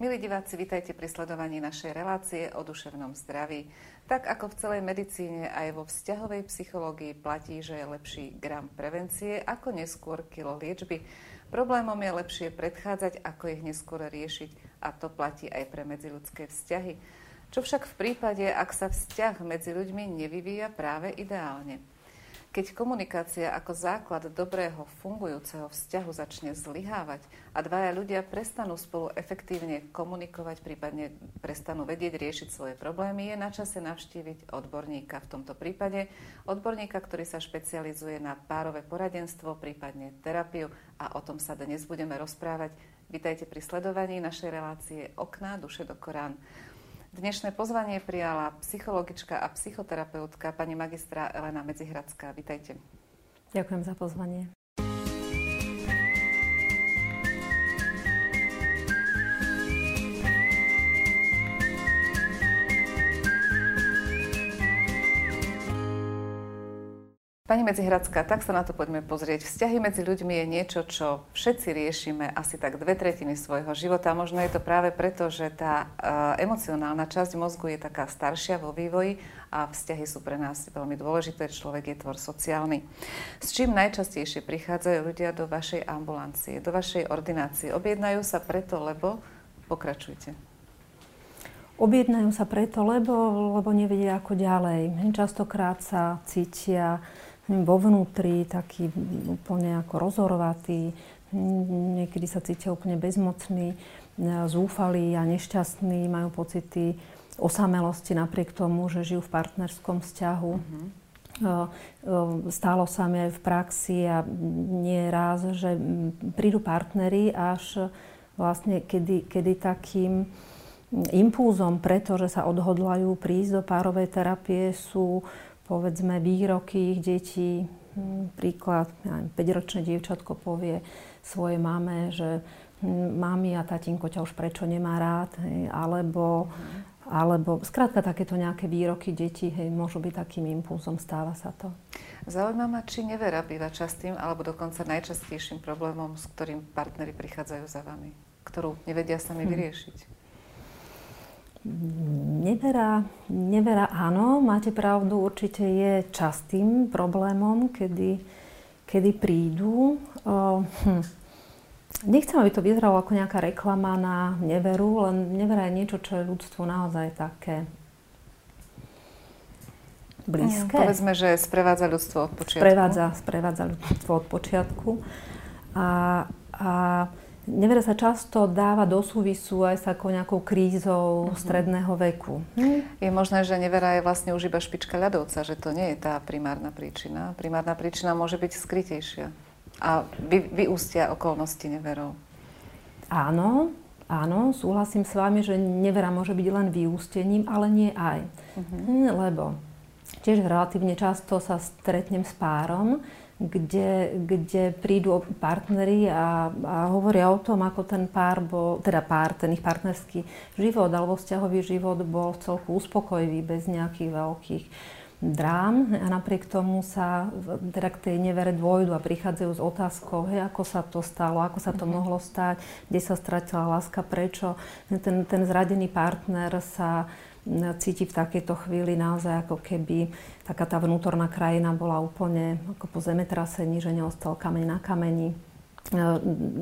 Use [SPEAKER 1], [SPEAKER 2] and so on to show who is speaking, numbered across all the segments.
[SPEAKER 1] Milí diváci, vitajte pri sledovaní našej relácie o duševnom zdraví. Tak ako v celej medicíne, aj vo vzťahovej psychológii platí, že je lepší gram prevencie ako neskôr kilo liečby. Problémom je lepšie predchádzať, ako ich neskôr riešiť. A to platí aj pre medziľudské vzťahy. Čo však v prípade, ak sa vzťah medzi ľuďmi nevyvíja práve ideálne? Keď komunikácia ako základ dobrého fungujúceho vzťahu začne zlyhávať a dvaja ľudia prestanú spolu efektívne komunikovať, prípadne prestanú vedieť riešiť svoje problémy, je na čase navštíviť odborníka. V tomto prípade odborníka, ktorý sa špecializuje na párové poradenstvo, prípadne terapiu a o tom sa dnes budeme rozprávať. Vítajte pri sledovaní našej relácie Okná duše do Korán. Dnešné pozvanie prijala psychologička a psychoterapeutka pani magistra Elena Medzihradská. Vítajte.
[SPEAKER 2] Ďakujem za pozvanie.
[SPEAKER 1] Pani Medzihradská, tak sa na to poďme pozrieť. Vzťahy medzi ľuďmi je niečo, čo všetci riešime asi tak dve tretiny svojho života. Možno je to práve preto, že tá uh, emocionálna časť mozgu je taká staršia vo vývoji a vzťahy sú pre nás veľmi dôležité. Človek je tvor sociálny. S čím najčastejšie prichádzajú ľudia do vašej ambulancie, do vašej ordinácie? Objednajú sa preto, lebo... Pokračujte.
[SPEAKER 2] Objednajú sa preto, lebo, lebo nevedia ako ďalej. Častokrát sa cítia vo vnútri taký úplne ako rozhorovatý, niekedy sa cítia úplne bezmocný, zúfalí a nešťastní, majú pocity osamelosti napriek tomu, že žijú v partnerskom vzťahu. Mm-hmm. Stalo sa mi aj v praxi a nie raz, že prídu partnery až vlastne kedy, kedy takým impulzom, pretože sa odhodlajú prísť do párovej terapie, sú povedzme výroky ich detí. Hm, príklad, ja 5-ročné dievčatko povie svojej mame, že hm, mami a tatinko ťa už prečo nemá rád, hej, alebo, alebo skrátka takéto nejaké výroky detí hej, môžu byť takým impulzom, stáva sa to.
[SPEAKER 1] Zaujíma ma, či nevera býva častým alebo dokonca najčastejším problémom, s ktorým partnery prichádzajú za vami, ktorú nevedia sami hm.
[SPEAKER 2] Nevera, nevera áno, máte pravdu, určite je častým problémom, kedy, kedy prídu. O, hm. Nechcem, aby to vyzeralo ako nejaká reklama na neveru, len nevera je niečo, čo je ľudstvo naozaj také blízke.
[SPEAKER 1] Mm, povedzme, že sprevádza ľudstvo od počiatku.
[SPEAKER 2] Sprevádza, sprevádza ľudstvo od počiatku. A, a Nevera sa často dáva do súvisu aj s takou nejakou krízou uh-huh. stredného veku.
[SPEAKER 1] Hm? Je možné, že nevera je vlastne už iba špička ľadovca, že to nie je tá primárna príčina. Primárna príčina môže byť skrytejšia. A vy, vyústia okolnosti neverou.
[SPEAKER 2] Áno, áno, súhlasím s vami, že nevera môže byť len vyústením, ale nie aj. Uh-huh. Lebo tiež relatívne často sa stretnem s párom, kde, kde prídu partneri a, a hovoria o tom, ako ten pár bol, teda pár, ten ich partnerský život alebo vzťahový život bol celku uspokojivý, bez nejakých veľkých drám a napriek tomu sa teda k tej nevere dôjdu a prichádzajú s otázkou, hej, ako sa to stalo, ako sa to mm-hmm. mohlo stať, kde sa stratila láska, prečo. Ten, ten zradený partner sa cíti v takejto chvíli naozaj ako keby taká tá vnútorná krajina bola úplne ako po zemetrasení, že neostal kameň na kameni. E,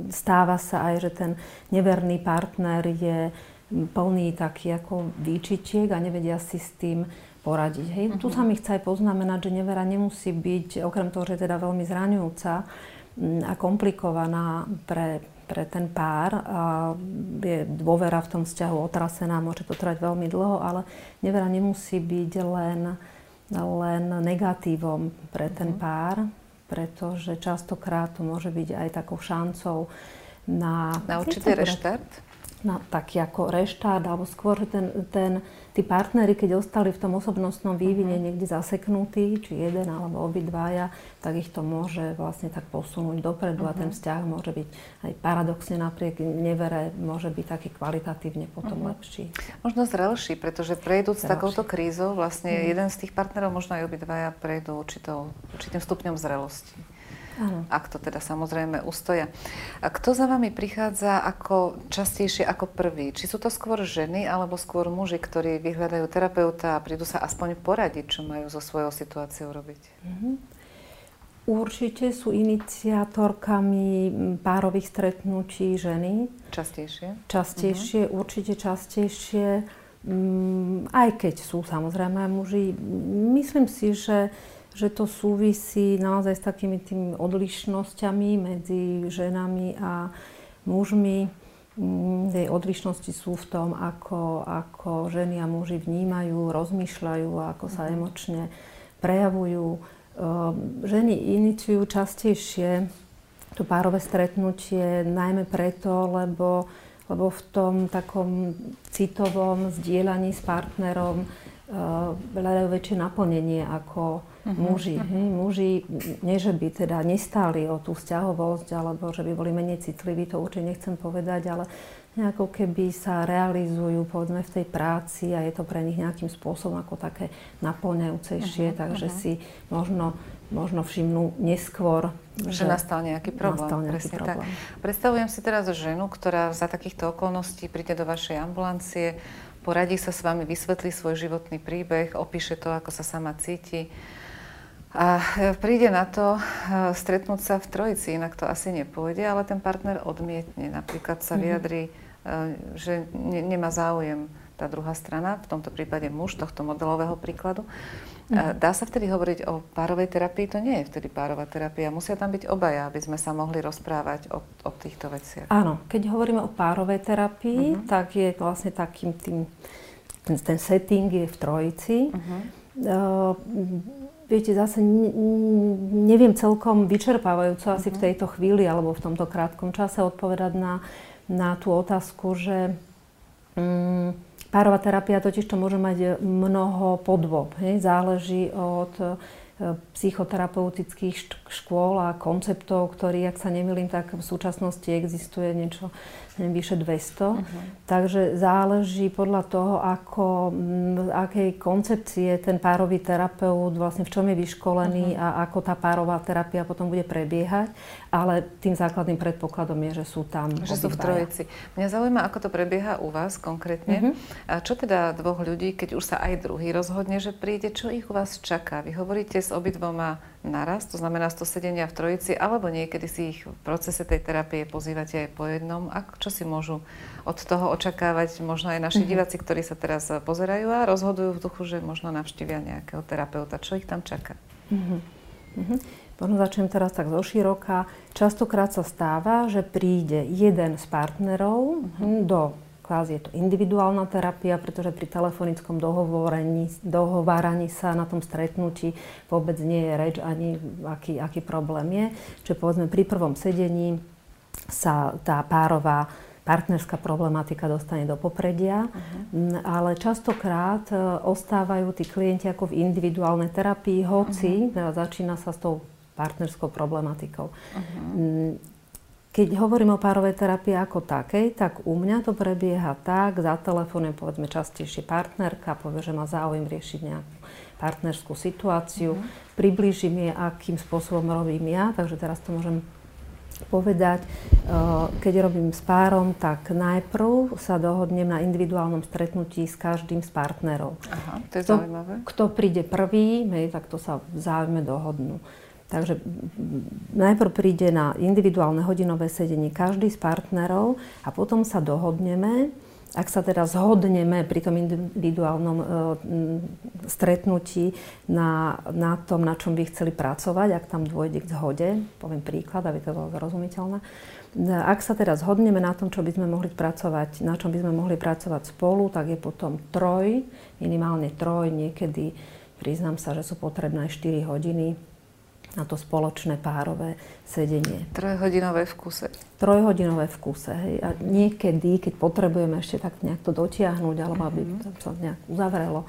[SPEAKER 2] stáva sa aj, že ten neverný partner je plný taký ako výčitiek a nevedia si s tým poradiť. Hej. Uh-huh. Tu mhm. sa mi chce aj poznamenať, že nevera nemusí byť, okrem toho, že je teda veľmi zraňujúca a komplikovaná pre pre ten pár a je dôvera v tom vzťahu otrasená, môže to trvať veľmi dlho, ale nevera nemusí byť len, len negatívom pre ten mhm. pár, pretože častokrát to môže byť aj takou šancou na...
[SPEAKER 1] Na určitý reštart?
[SPEAKER 2] Na taký ako reštart, alebo skôr ten, ten tí partnery, keď ostali v tom osobnostnom vývine uh-huh. niekde zaseknutí, či jeden alebo obidvaja, tak ich to môže vlastne tak posunúť dopredu uh-huh. a ten mhm. vzťah môže byť aj paradoxne napriek nevere, môže byť taký kvalitatívne potom uh-huh. lepší.
[SPEAKER 1] Možno zrelší, pretože prejdú s takouto krízou, vlastne uh-huh. jeden z tých partnerov, možno aj obidvaja prejdú určitou, určitým stupňom zrelosti. Ano. Ak to teda samozrejme ustoja. A kto za vami prichádza ako častejšie ako prvý? Či sú to skôr ženy alebo skôr muži, ktorí vyhľadajú terapeuta a prídu sa aspoň poradiť, čo majú so svojou situáciou robiť? Mm-hmm.
[SPEAKER 2] Určite sú iniciátorkami párových stretnutí ženy.
[SPEAKER 1] Častejšie?
[SPEAKER 2] Častejšie, uh-huh. určite častejšie. Aj keď sú samozrejme muži. Myslím si, že, že to súvisí naozaj s takými tými odlišnosťami medzi ženami a mužmi. Tie odlišnosti sú v tom, ako, ako ženy a muži vnímajú, rozmýšľajú, ako sa mhm. emočne prejavujú Ehm, ženy iniciujú častejšie to párové stretnutie, najmä preto, lebo, lebo v tom takom citovom zdieľaní s partnerom hľadajú uh, väčšie naplnenie ako uh-huh, muži. Uh-huh. Muži, nie že by teda nestáli o tú vzťahovosť, alebo že by boli menej citliví, to určite nechcem povedať, ale nejako keby sa realizujú povedzme v tej práci a je to pre nich nejakým spôsobom ako také naplňajúcejšie, uh-huh, takže uh-huh. si možno, možno všimnú neskôr,
[SPEAKER 1] že, že nastal nejaký problém.
[SPEAKER 2] Nastal nejaký problém. Tak.
[SPEAKER 1] Predstavujem si teraz ženu, ktorá za takýchto okolností príde do vašej ambulancie, poradí sa s vami, vysvetlí svoj životný príbeh, opíše to, ako sa sama cíti. A príde na to e, stretnúť sa v trojici, inak to asi nepôjde, ale ten partner odmietne. Napríklad sa mhm. vyjadrí, že ne, nemá záujem tá druhá strana, v tomto prípade muž tohto modelového príkladu. Mm. Dá sa vtedy hovoriť o párovej terapii? To nie je vtedy párová terapia. Musia tam byť obaja, aby sme sa mohli rozprávať o, o týchto veciach.
[SPEAKER 2] Áno, keď hovoríme o párovej terapii, mm-hmm. tak je vlastne takým tým, ten, ten setting je v trojici. Mm-hmm. Uh, viete, zase neviem celkom vyčerpávajúco asi v mhm. tejto chvíli alebo v tomto krátkom čase odpovedať na na tú otázku, že um, párová terapia totiž to môže mať mnoho podôb. Hej? Záleží od psychoterapeutických škôl a konceptov, ktorý, ak sa nemýlim, tak v súčasnosti existuje niečo neviem, vyše 200. Uh-huh. Mhm. Takže záleží podľa toho, ako, m, akej koncepcie ten párový terapeut, vlastne v čom je vyškolený uh-huh. a ako tá párová terapia potom bude prebiehať. Ale tým základným predpokladom je, že sú tam
[SPEAKER 1] Že sú v trojici. Mňa zaujíma, ako to prebieha u vás konkrétne. Uh-huh. A čo teda dvoch ľudí, keď už sa aj druhý rozhodne, že príde, čo ich u vás čaká? Vy hovoríte s obidvoma naraz, to znamená z to sedenia v trojici, alebo niekedy si ich v procese tej terapie pozývate aj po jednom. A čo si môžu od toho očakávať možno aj naši mm-hmm. diváci, ktorí sa teraz pozerajú a rozhodujú v duchu, že možno navštívia nejakého terapeuta. Čo ich tam čaká? Mm-hmm. Mm-hmm. Možno
[SPEAKER 2] začnem teraz tak zo široka. Častokrát sa stáva, že príde jeden z partnerov mm-hmm. do kvázi je to individuálna terapia, pretože pri telefonickom dohováraní sa na tom stretnutí vôbec nie je reč ani aký, aký problém je. Čiže povedzme pri prvom sedení sa tá párová partnerská problematika dostane do popredia, uh-huh. ale častokrát e, ostávajú tí klienti ako v individuálnej terapii, hoci uh-huh. začína sa s tou partnerskou problematikou. Uh-huh. Keď hovorím o párovej terapii ako takej, tak u mňa to prebieha tak, zatelefonujem povedzme častejšie partnerka, povie, že má záujem riešiť nejakú partnerskú situáciu, mm-hmm. priblížim jej, akým spôsobom robím ja, takže teraz to môžem povedať. Keď robím s párom, tak najprv sa dohodnem na individuálnom stretnutí s každým z partnerov.
[SPEAKER 1] Aha, to je kto, zaujímavé.
[SPEAKER 2] Kto príde prvý, tak to sa vzájomne dohodnú. Takže najprv príde na individuálne hodinové sedenie každý z partnerov a potom sa dohodneme, ak sa teda zhodneme pri tom individuálnom e, stretnutí na, na tom, na čom by chceli pracovať, ak tam dôjde k zhode, poviem príklad, aby to bolo zrozumiteľné, ak sa teda zhodneme na tom, čo by sme mohli pracovať, na čom by sme mohli pracovať spolu, tak je potom troj, minimálne troj, niekedy priznám sa, že sú potrebné 4 hodiny na to spoločné párové sedenie.
[SPEAKER 1] Trojhodinové v kuse.
[SPEAKER 2] Trojhodinové v kuse. Hej. A niekedy, keď potrebujeme ešte tak nejak to dotiahnuť, alebo aby mm-hmm. to sa nejak uzavrelo,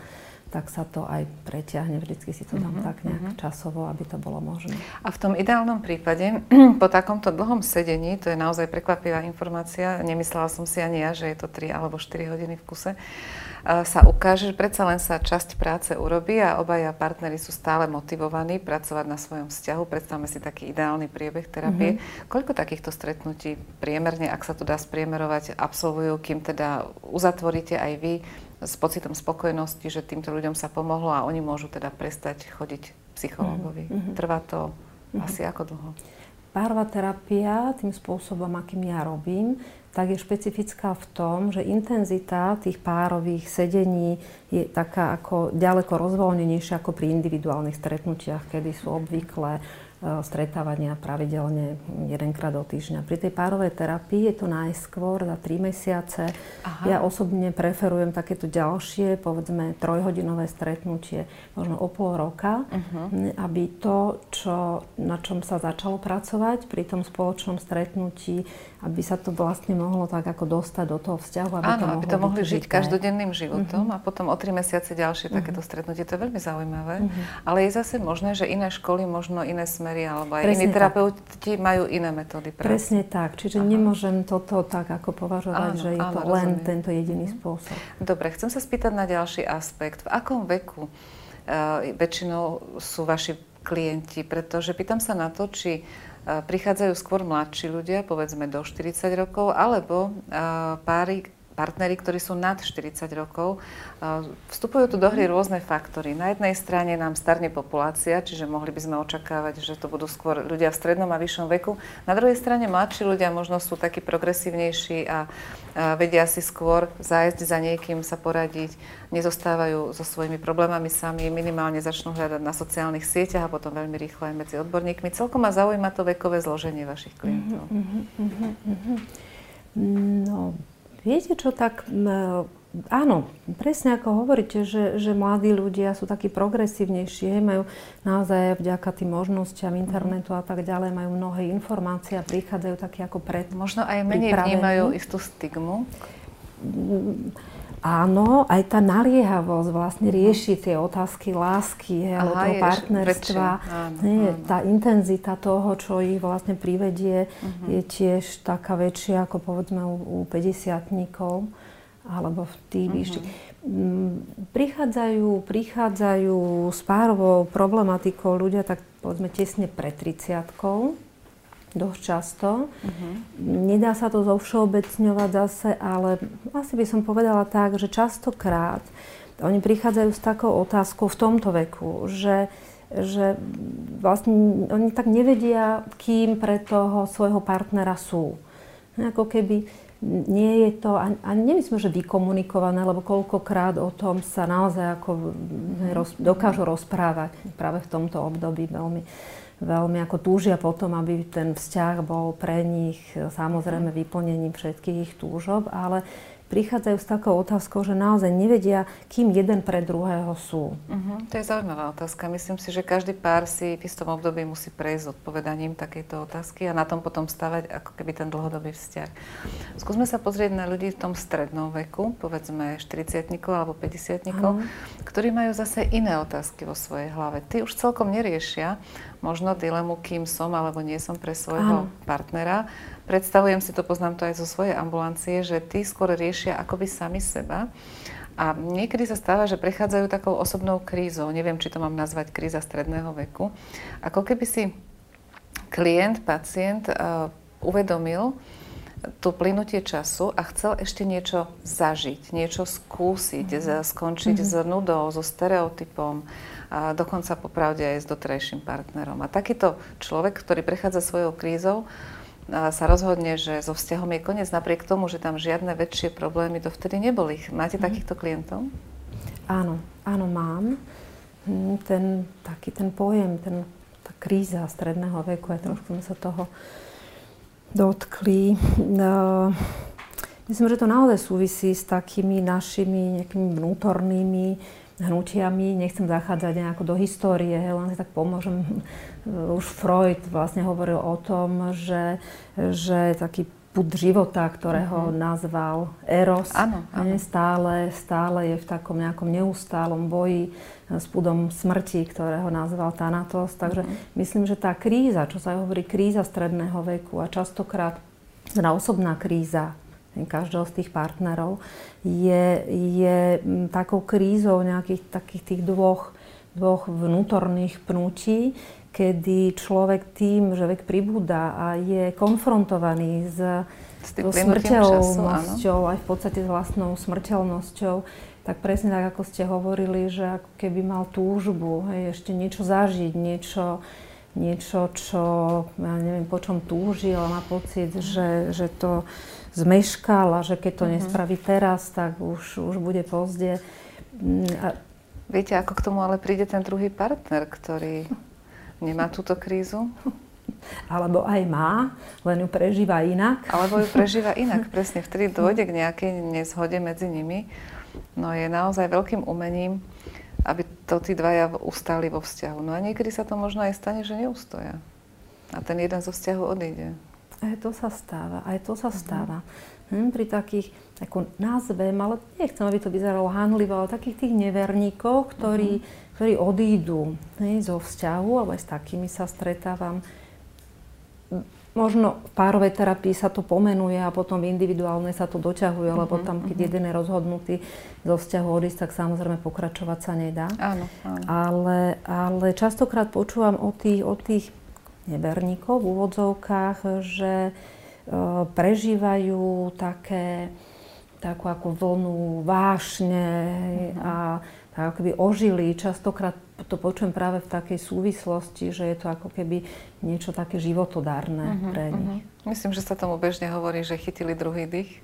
[SPEAKER 2] tak sa to aj preťahne. Vždycky si to dám uh-huh, tak nejak uh-huh. časovo, aby to bolo možné.
[SPEAKER 1] A v tom ideálnom prípade, po takomto dlhom sedení, to je naozaj prekvapivá informácia, nemyslela som si ani ja, že je to 3 alebo 4 hodiny v kuse, sa ukáže, že predsa len sa časť práce urobí a obaja partnery sú stále motivovaní pracovať na svojom vzťahu. Predstavme si taký ideálny priebeh terapie. Mm-hmm. Koľko takýchto stretnutí priemerne, ak sa to dá spriemerovať, absolvujú, kým teda uzatvoríte aj vy s pocitom spokojnosti, že týmto ľuďom sa pomohlo a oni môžu teda prestať chodiť psychológovi. Mm-hmm. Trvá to mm-hmm. asi ako dlho?
[SPEAKER 2] Párová terapia tým spôsobom, akým ja robím, tak je špecifická v tom, že intenzita tých párových sedení je taká ako ďaleko rozvoľnenejšia ako pri individuálnych stretnutiach, kedy sú obvykle E, stretávania pravidelne jedenkrát do týždňa. Pri tej párovej terapii je to najskôr za 3 mesiace. Aha. Ja osobne preferujem takéto ďalšie, povedzme trojhodinové stretnutie, možno o pol roka, uh-huh. aby to, čo, na čom sa začalo pracovať pri tom spoločnom stretnutí, aby sa to vlastne mohlo tak ako dostať do toho vzťahu.
[SPEAKER 1] Aby Áno, to aby to mohli žiť žité. každodenným životom uh-huh. a potom o tri mesiace ďalšie uh-huh. takéto stretnutie. To je veľmi zaujímavé. Uh-huh. Ale je zase možné, že iné školy, možno iné smery alebo aj Presne iní terapeuti majú iné metódy
[SPEAKER 2] práce. Presne tak. Čiže Aha. nemôžem toto tak ako považovať, áno, že je áno, to len rozumiem. tento jediný spôsob.
[SPEAKER 1] Dobre, chcem sa spýtať na ďalší aspekt. V akom veku uh, väčšinou sú vaši klienti? Pretože pýtam sa na to, či prichádzajú skôr mladší ľudia, povedzme do 40 rokov, alebo páry, partnery, ktorí sú nad 40 rokov. Vstupujú tu do hry rôzne faktory. Na jednej strane nám starne populácia, čiže mohli by sme očakávať, že to budú skôr ľudia v strednom a vyššom veku. Na druhej strane mladší ľudia možno sú takí progresívnejší a vedia si skôr zájsť za niekým, sa poradiť, nezostávajú so svojimi problémami sami, minimálne začnú hľadať na sociálnych sieťach a potom veľmi rýchlo aj medzi odborníkmi. Celkom ma zaujíma to vekové zloženie vašich klientov. Mm-hmm, mm-hmm.
[SPEAKER 2] No, Viete čo, tak áno, presne ako hovoríte, že, že mladí ľudia sú takí progresívnejší, majú naozaj vďaka tým možnostiam internetu a tak ďalej, majú mnohé informácie a prichádzajú takí ako pred
[SPEAKER 1] Možno aj menej vnímajú istú stigmu?
[SPEAKER 2] Áno, aj tá naliehavosť vlastne rieši tie otázky lásky, alebo toho partnerstva. Áno, Nie, áno. Tá intenzita toho, čo ich vlastne privedie, uh-huh. je tiež taká väčšia ako povedzme u, u 50 alebo v tých uh-huh. vyšších. Prichádzajú, prichádzajú s párovou problematikou ľudia tak povedzme tesne pred 30 dosť často. Uh-huh. Nedá sa to zovšeobecňovať zase, ale asi by som povedala tak, že častokrát oni prichádzajú s takou otázkou v tomto veku, že, že vlastne oni tak nevedia, kým pre toho svojho partnera sú. Ako keby nie je to, a, a nemyslím, že vykomunikované, lebo koľkokrát o tom sa naozaj ako roz, dokážu rozprávať práve v tomto období veľmi veľmi ako túžia potom, aby ten vzťah bol pre nich samozrejme vyplnením všetkých ich túžob, ale prichádzajú s takou otázkou, že naozaj nevedia, kým jeden pre druhého sú.
[SPEAKER 1] Uh-huh. To je zaujímavá otázka. Myslím si, že každý pár si v istom období musí prejsť odpovedaním takejto otázky a na tom potom stavať ako keby ten dlhodobý vzťah. Skúsme sa pozrieť na ľudí v tom strednom veku, povedzme 40 alebo 50 uh-huh. ktorí majú zase iné otázky vo svojej hlave. Tí už celkom neriešia možno dilemu, kým som alebo nie som pre svojho uh-huh. partnera, predstavujem si to, poznám to aj zo svojej ambulancie, že tí skôr riešia akoby sami seba. A niekedy sa stáva, že prechádzajú takou osobnou krízou. Neviem, či to mám nazvať kríza stredného veku. Ako keby si klient, pacient uh, uvedomil to plynutie času a chcel ešte niečo zažiť, niečo skúsiť, mm-hmm. skončiť mm-hmm. s nudou, so stereotypom, a dokonca popravde aj s doterajším partnerom. A takýto človek, ktorý prechádza svojou krízou, sa rozhodne, že so vzťahom je koniec, napriek tomu, že tam žiadne väčšie problémy dovtedy neboli. Máte mm. takýchto klientov?
[SPEAKER 2] Áno, áno, mám. Hm, ten, taký ten pojem, ten, tá kríza stredného veku, aj trošku sme sa toho dotkli. No, myslím, že to naozaj súvisí s takými našimi nejakými vnútornými hnutiami. Nechcem zachádzať nejako do histórie, len si tak pomôžem. Už Freud vlastne hovoril o tom, že, že taký put života, ktorého uh-huh. nazval Eros.
[SPEAKER 1] Áno, áno.
[SPEAKER 2] Stále, stále je v takom nejakom neustálom boji s pudom smrti, ktorého nazval Thanatos. Takže uh-huh. myslím, že tá kríza, čo sa hovorí kríza stredného veku a častokrát teda osobná kríza každého z tých partnerov je, je takou krízou nejakých takých tých dvoch, dvoch vnútorných pnutí, kedy človek tým, že vek pribúda a je konfrontovaný s, s so smrteľnosťou, aj v podstate s vlastnou smrteľnosťou, tak presne tak, ako ste hovorili, že ako keby mal túžbu, hej, ešte niečo zažiť, niečo, niečo, čo, ja neviem, po čom túži, ale má pocit, že, že to zmeškal a že keď to uh-huh. nespraví teraz, tak už, už bude pozde.
[SPEAKER 1] Mm, a... Viete, ako k tomu ale príde ten druhý partner, ktorý Nemá túto krízu?
[SPEAKER 2] Alebo aj má, len ju prežíva inak.
[SPEAKER 1] Alebo ju prežíva inak, presne. Vtedy dôjde k nejakej nezhode medzi nimi. No je naozaj veľkým umením, aby to tí dvaja ustali vo vzťahu. No a niekedy sa to možno aj stane, že neustoja. A ten jeden zo vzťahu odíde.
[SPEAKER 2] Aj to sa stáva, aj to sa mhm. stáva. Hm, pri takých, ako nazvem, ale nechcem, aby to vyzeralo hanlivo, ale takých tých neverníkov, ktorí, uh-huh ktorí odídu hej, zo vzťahu, alebo aj s takými sa stretávam. Možno v párovej terapii sa to pomenuje a potom v individuálnej sa to doťahuje, uh-huh, lebo mhm, tam, keď uh-huh. jeden je rozhodnutý zo vzťahu odísť, tak samozrejme pokračovať sa nedá.
[SPEAKER 1] Áno, áno.
[SPEAKER 2] Ale, ale častokrát počúvam o tých, o tých neberníkov v úvodzovkách, že e, prežívajú také, takú ako vlnu vášne uh-huh. a ako keby ožili. Častokrát to počujem práve v takej súvislosti, že je to ako keby niečo také životodárne uh-huh, pre nich. Uh-huh.
[SPEAKER 1] Myslím, že sa tomu bežne hovorí, že chytili druhý dých.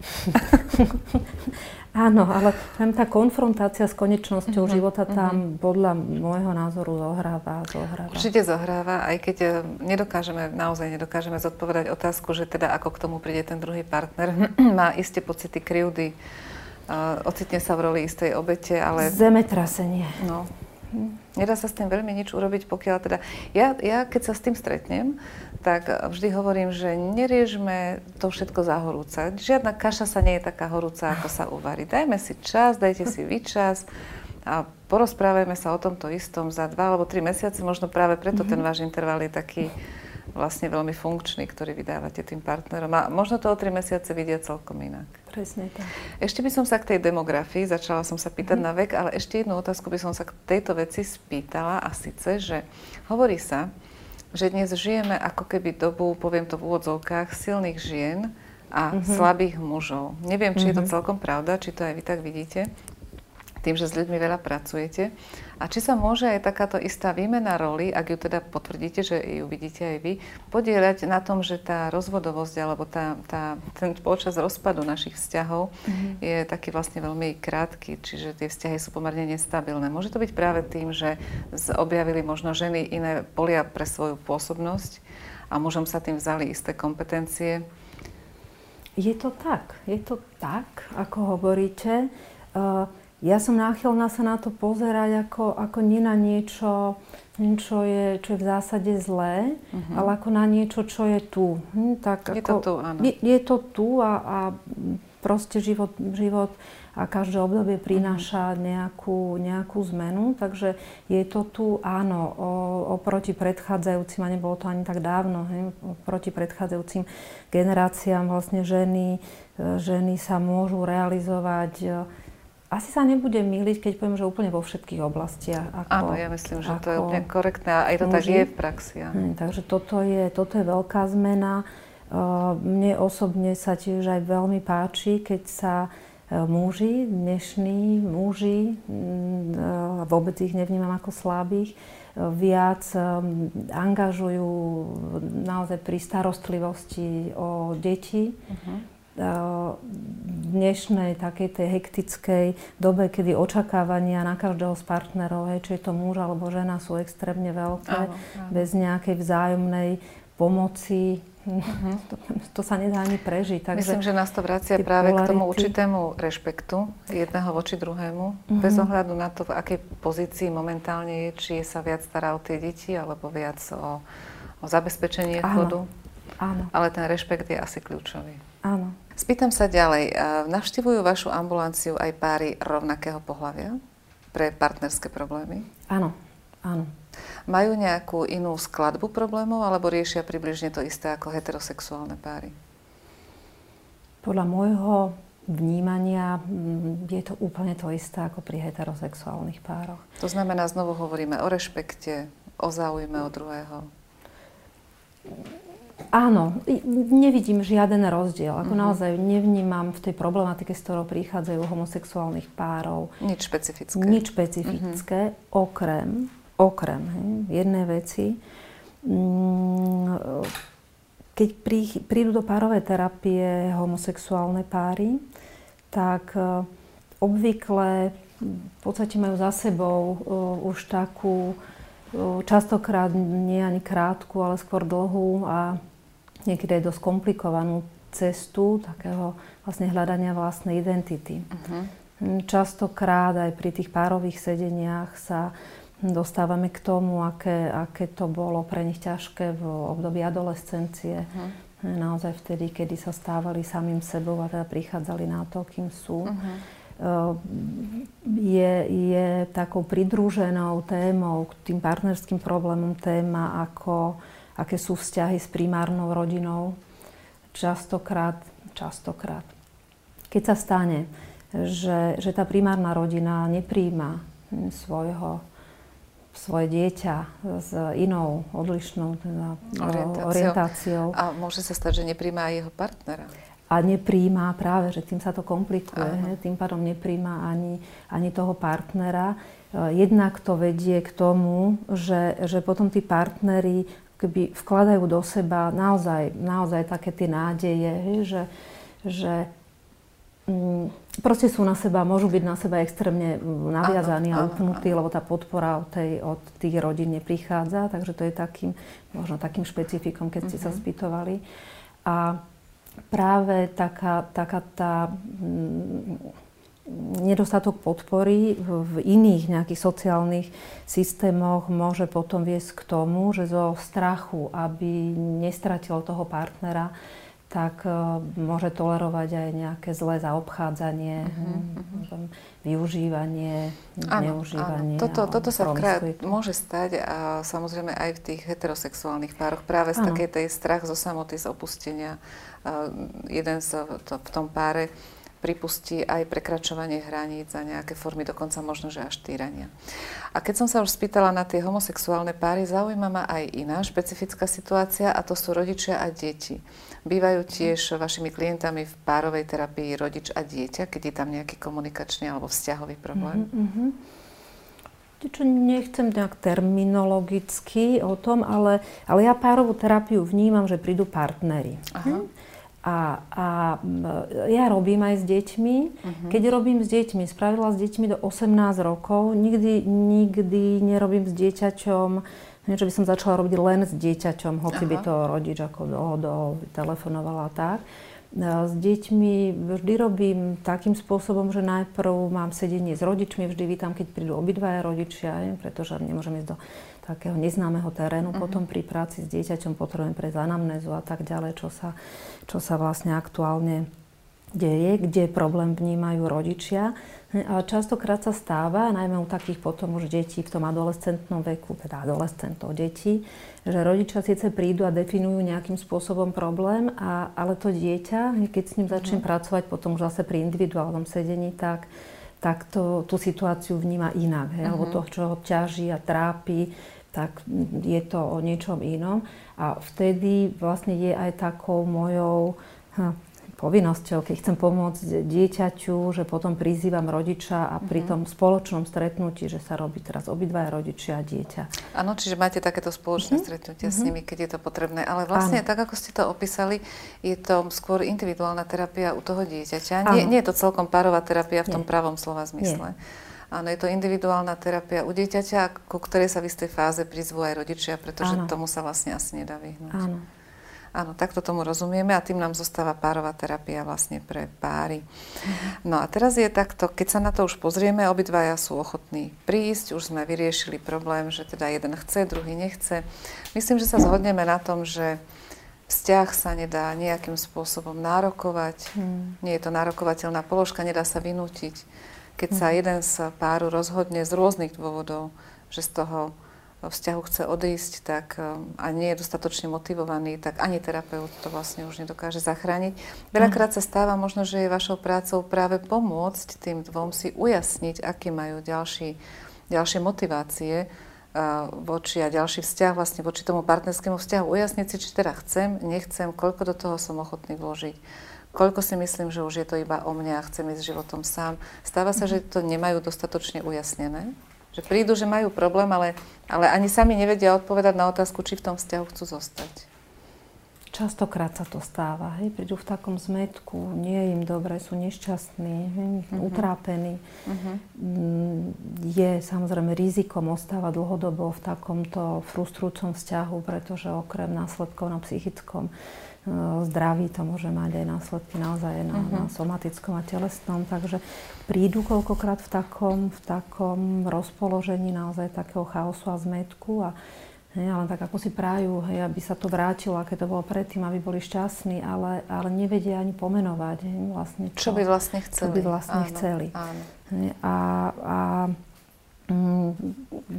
[SPEAKER 2] Áno, ale tam tá konfrontácia s konečnosťou uh-huh, života tam uh-huh. podľa môjho názoru zohráva, zohráva.
[SPEAKER 1] Určite zohráva, aj keď e, nedokážeme, naozaj nedokážeme zodpovedať otázku, že teda ako k tomu príde ten druhý partner, má isté pocity krivdy, ocitne sa v roli istej obete, ale...
[SPEAKER 2] Zemetrasenie.
[SPEAKER 1] No. Nedá sa s tým veľmi nič urobiť, pokiaľ teda... Ja, ja keď sa s tým stretnem, tak vždy hovorím, že neriežme to všetko zahorúcať. Žiadna kaša sa nie je taká horúca, ako sa uvarí. Dajme si čas, dajte si vyčas a porozprávajme sa o tomto istom za dva alebo tri mesiace. Možno práve preto mm-hmm. ten váš interval je taký vlastne veľmi funkčný, ktorý vydávate tým partnerom. A možno to o tri mesiace vidia celkom inak.
[SPEAKER 2] Presne tak.
[SPEAKER 1] Ešte by som sa k tej demografii, začala som sa pýtať mm-hmm. na vek, ale ešte jednu otázku by som sa k tejto veci spýtala a síce, že hovorí sa, že dnes žijeme ako keby dobu, poviem to v úvodzovkách, silných žien a mm-hmm. slabých mužov. Neviem, či mm-hmm. je to mhm. celkom pravda, či to aj vy tak vidíte, tým, že s ľuďmi veľa pracujete. A či sa môže aj takáto istá výmena roli, ak ju teda potvrdíte, že ju vidíte aj vy, podielať na tom, že tá rozvodovosť alebo tá, tá, ten počas rozpadu našich vzťahov mm-hmm. je taký vlastne veľmi krátky, čiže tie vzťahy sú pomerne nestabilné. Môže to byť práve tým, že objavili možno ženy iné polia pre svoju pôsobnosť a mužom sa tým vzali isté kompetencie?
[SPEAKER 2] Je to tak, je to tak, ako hovoríte. Uh, ja som náchylná sa na to pozerať ako, ako nie na niečo, čo je, čo je v zásade zlé, uh-huh. ale ako na niečo, čo je tu. Hm, tak
[SPEAKER 1] je
[SPEAKER 2] ako,
[SPEAKER 1] to tu, áno.
[SPEAKER 2] Je, je to tu a, a proste život, život a každé obdobie prináša mhm. nejakú, nejakú zmenu, takže je to tu, áno, o, oproti predchádzajúcim, a nebolo to ani tak dávno, hej, oproti predchádzajúcim generáciám vlastne ženy, e, ženy sa môžu realizovať asi sa nebudem myliť, keď poviem, že úplne vo všetkých oblastiach.
[SPEAKER 1] Ako, Áno, ja myslím, že to je úplne korektné a aj to muži. tak je v praxi.
[SPEAKER 2] Hm, takže toto je, toto je veľká zmena. Mne osobne sa tiež aj veľmi páči, keď sa e, muži, dnešní muži, hm, vôbec ich nevnímam ako slabých, e, viac e, angažujú naozaj pri starostlivosti o deti. Uh-huh dnešnej takej tej hektickej dobe, kedy očakávania na každého z partnerov, hej, či je to muž alebo žena, sú extrémne veľké, áno, áno. bez nejakej vzájomnej pomoci. Uh-huh. To, to sa nedá ani prežiť.
[SPEAKER 1] Takže Myslím, že nás to vracia práve polarity. k tomu určitému rešpektu jedného voči druhému, uh-huh. bez ohľadu na to, v akej pozícii momentálne je, či sa viac stará o tie deti, alebo viac o, o zabezpečenie chodu.
[SPEAKER 2] Áno.
[SPEAKER 1] Ale ten rešpekt je asi kľúčový.
[SPEAKER 2] Áno.
[SPEAKER 1] Spýtam sa ďalej. Navštivujú vašu ambulanciu aj páry rovnakého pohľavia pre partnerské problémy?
[SPEAKER 2] Áno, áno.
[SPEAKER 1] Majú nejakú inú skladbu problémov alebo riešia približne to isté ako heterosexuálne páry?
[SPEAKER 2] Podľa môjho vnímania mm, je to úplne to isté ako pri heterosexuálnych pároch.
[SPEAKER 1] To znamená, znovu hovoríme o rešpekte, o záujme o druhého.
[SPEAKER 2] Áno, nevidím žiaden rozdiel. Ako mm-hmm. naozaj nevnímam v tej problematike, s ktorou prichádzajú homosexuálnych párov.
[SPEAKER 1] Nič špecifické.
[SPEAKER 2] Nič špecifické, mm-hmm. okrem, okrem hej, jednej veci. Mm, keď prídu do párovej terapie homosexuálne páry, tak e, obvykle v podstate majú za sebou uh, už takú častokrát nie ani krátku, ale skôr dlhú a niekedy aj dosť komplikovanú cestu takého vlastne hľadania vlastnej identity. Uh-huh. Častokrát aj pri tých párových sedeniach sa dostávame k tomu, aké, aké to bolo pre nich ťažké v období adolescencie. Uh-huh. Naozaj vtedy, kedy sa stávali samým sebou a teda prichádzali na to, kým sú. Uh-huh je, je takou pridruženou témou k tým partnerským problémom téma, ako, aké sú vzťahy s primárnou rodinou. Častokrát, častokrát. Keď sa stane, že, že tá primárna rodina nepríjma svojho, svoje dieťa s inou, odlišnou teda, orientáciou. orientáciou.
[SPEAKER 1] A môže sa stať, že nepríjma aj jeho partnera
[SPEAKER 2] a nepríjma práve, že tým sa to komplikuje. He, tým pádom nepríjma ani, ani toho partnera. E, jednak to vedie k tomu, že, že potom tí partneri keby vkladajú do seba naozaj, naozaj také tie nádeje, he, že, že mm, proste sú na seba, môžu byť na seba extrémne naviazaní a upnutí, lebo tá podpora od, tej, od tých rodín neprichádza, takže to je takým, možno takým špecifikom, keď ste mm-hmm. sa mhm. spýtovali. A práve taká, taká tá mm, nedostatok podpory v iných nejakých sociálnych systémoch môže potom viesť k tomu, že zo strachu, aby nestratil toho partnera, tak uh, môže tolerovať aj nejaké zlé zaobchádzanie, uh-huh, využívanie, áno, neužívanie.
[SPEAKER 1] Áno. Toto, toto sa krát môže stať a samozrejme aj v tých heterosexuálnych pároch práve z takej tej strach zo samoty, z opustenia jeden z, to, v tom páre pripustí aj prekračovanie hraníc a nejaké formy, dokonca možno, že až týrania. A keď som sa už spýtala na tie homosexuálne páry, zaujíma ma aj iná špecifická situácia a to sú rodičia a deti. Bývajú tiež vašimi klientami v párovej terapii rodič a dieťa, keď je tam nejaký komunikačný alebo vzťahový problém? Mm-hmm.
[SPEAKER 2] Čo nechcem nejak terminologicky o tom, ale, ale ja párovú terapiu vnímam, že prídu partnery. Aha. Hm? A, a ja robím aj s deťmi. Uh-huh. Keď robím s deťmi, spravila s deťmi do 18 rokov, nikdy, nikdy nerobím s dieťaťom, nie, že by som začala robiť len s dieťaťom, hoci Aha. by to rodič ako dohodol, telefonovala tak. S deťmi vždy robím takým spôsobom, že najprv mám sedenie s rodičmi, vždy vítam, keď prídu obidvaja rodičia, pretože nemôžem ísť do takého neznámeho terénu. Uh-huh. Potom pri práci s dieťaťom potrebujem prejsť anamnézu a tak ďalej, čo sa, čo sa vlastne aktuálne deje, kde problém vnímajú rodičia. A častokrát sa stáva, najmä u takých potom už detí v tom adolescentnom veku, teda adolescentov detí, že rodičia síce prídu a definujú nejakým spôsobom problém, a, ale to dieťa, keď s ním začnem uh-huh. pracovať potom už zase pri individuálnom sedení, tak tak to, tú situáciu vníma inak. Hej? Uh-huh. Alebo to, čo ho ťaží a trápi, tak je to o niečom inom. A vtedy vlastne je aj takou mojou hm, povinnosťou, keď chcem pomôcť dieťaťu, že potom prizývam rodiča a pri mhm. tom spoločnom stretnutí, že sa robí teraz obidvaja rodičia a dieťa.
[SPEAKER 1] Áno, čiže máte takéto spoločné mm-hmm. stretnutie mm-hmm. s nimi, keď je to potrebné. Ale vlastne, Áno. tak ako ste to opísali, je to skôr individuálna terapia u toho dieťaťa. Nie, nie je to celkom párová terapia v tom nie. pravom slova zmysle. Nie. Áno, je to individuálna terapia u dieťaťa, ku ktorej sa v istej fáze prizvú aj rodičia, pretože Áno. tomu sa vlastne asi nedá vyhnúť.
[SPEAKER 2] Áno.
[SPEAKER 1] Áno, takto tomu rozumieme a tým nám zostáva párová terapia vlastne pre páry. Mhm. No a teraz je takto, keď sa na to už pozrieme, obidvaja sú ochotní prísť, už sme vyriešili problém, že teda jeden chce, druhý nechce. Myslím, že sa zhodneme na tom, že vzťah sa nedá nejakým spôsobom nárokovať. Hmm. Nie je to nárokovateľná položka, nedá sa vynútiť. Keď hmm. sa jeden z páru rozhodne z rôznych dôvodov, že z toho vzťahu chce odísť tak, um, a nie je dostatočne motivovaný, tak ani terapeut to vlastne už nedokáže zachrániť. Veľakrát sa stáva možno, že je vašou prácou práve pomôcť tým dvom si ujasniť, aké majú ďalší, ďalšie motivácie uh, voči a ďalší vzťah vlastne voči tomu partnerskému vzťahu. Ujasniť si, či teda chcem, nechcem, koľko do toho som ochotný vložiť koľko si myslím, že už je to iba o mne a chcem ísť životom sám. Stáva sa, že to nemajú dostatočne ujasnené? Že prídu, že majú problém, ale, ale ani sami nevedia odpovedať na otázku, či v tom vzťahu chcú zostať.
[SPEAKER 2] Častokrát sa to stáva. Hej. Prídu v takom zmetku, nie je im dobre, sú nešťastní, hej, uh-huh. utrápení. Uh-huh. Je samozrejme rizikom ostáva dlhodobo v takomto frustrujúcom vzťahu, pretože okrem následkov na psychickom zdraví to môže mať aj následky naozaj na, uh-huh. na somatickom a telesnom. Takže prídu koľkokrát v takom, v takom rozpoložení naozaj takého chaosu a zmetku a Hej, ale tak ako si prajú, hej, aby sa to vrátilo, aké to bolo predtým, aby boli šťastní, ale, ale nevedia ani pomenovať hej, vlastne
[SPEAKER 1] čo, čo by vlastne chceli.
[SPEAKER 2] Čo by vlastne áno, chceli. Áno. Hej, a, a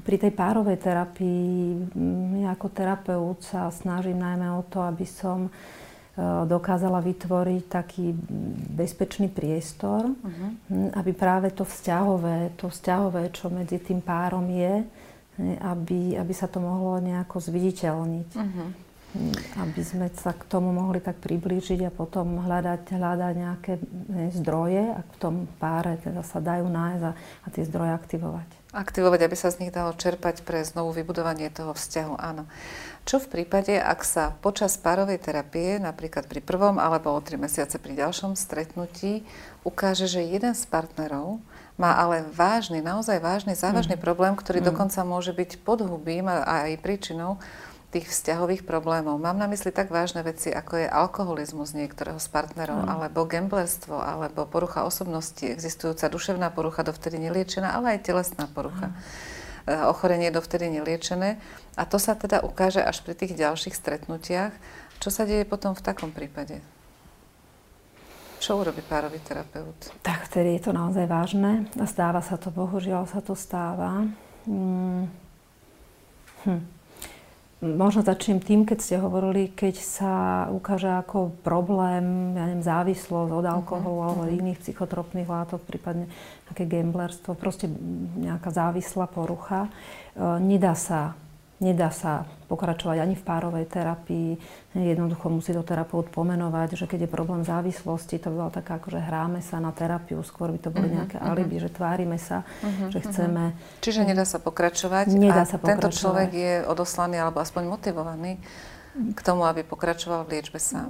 [SPEAKER 2] pri tej párovej terapii mm, ja ako terapeut sa snažím najmä o to, aby som Eh, dokázala vytvoriť taký bezpečný priestor, uh-huh. aby práve to vzťahové, to vzťahové, čo medzi tým párom je, aby, aby sa to mohlo nejako zviditeľniť. Uh-huh. Aby sme sa k tomu mohli tak priblížiť a potom hľadať, hľadať nejaké zdroje, ak v tom páre teda sa dajú nájsť a, a tie zdroje aktivovať.
[SPEAKER 1] Aktivovať, aby sa z nich dalo čerpať pre znovu vybudovanie toho vzťahu, áno. Čo v prípade, ak sa počas párovej terapie, napríklad pri prvom alebo o tri mesiace pri ďalšom stretnutí, ukáže, že jeden z partnerov má ale vážny, naozaj vážny, závažný mm. problém, ktorý mm. dokonca môže byť podhubím a aj príčinou tých vzťahových problémov. Mám na mysli tak vážne veci, ako je alkoholizmus niektorého z partnerov, mm. alebo gamblerstvo, alebo porucha osobnosti, existujúca duševná porucha, dovtedy neliečená, ale aj telesná porucha. Mm ochorenie dovtedy neliečené. A to sa teda ukáže až pri tých ďalších stretnutiach. Čo sa deje potom v takom prípade? Čo urobí párový terapeut?
[SPEAKER 2] Tak vtedy je to naozaj vážne stáva sa to, bohužiaľ sa to stáva. Mm. Hm. Možno začnem tým, keď ste hovorili, keď sa ukáže ako problém, ja neviem, závislosť od alkoholu uh-huh. alebo uh-huh. iných psychotropných látok, prípadne také gamblerstvo, proste nejaká závislá porucha. E, nedá sa Nedá sa pokračovať ani v párovej terapii. Jednoducho musí to terapeut pomenovať, že keď je problém závislosti, to by bola taká, že hráme sa na terapiu, skôr by to boli uh-huh, nejaké uh-huh. alibi, že tvárime sa, uh-huh, že chceme...
[SPEAKER 1] Uh-huh. Čiže nedá sa pokračovať
[SPEAKER 2] nedá
[SPEAKER 1] a
[SPEAKER 2] sa pokračovať.
[SPEAKER 1] tento človek je odoslaný alebo aspoň motivovaný k tomu, aby pokračoval v liečbe sám.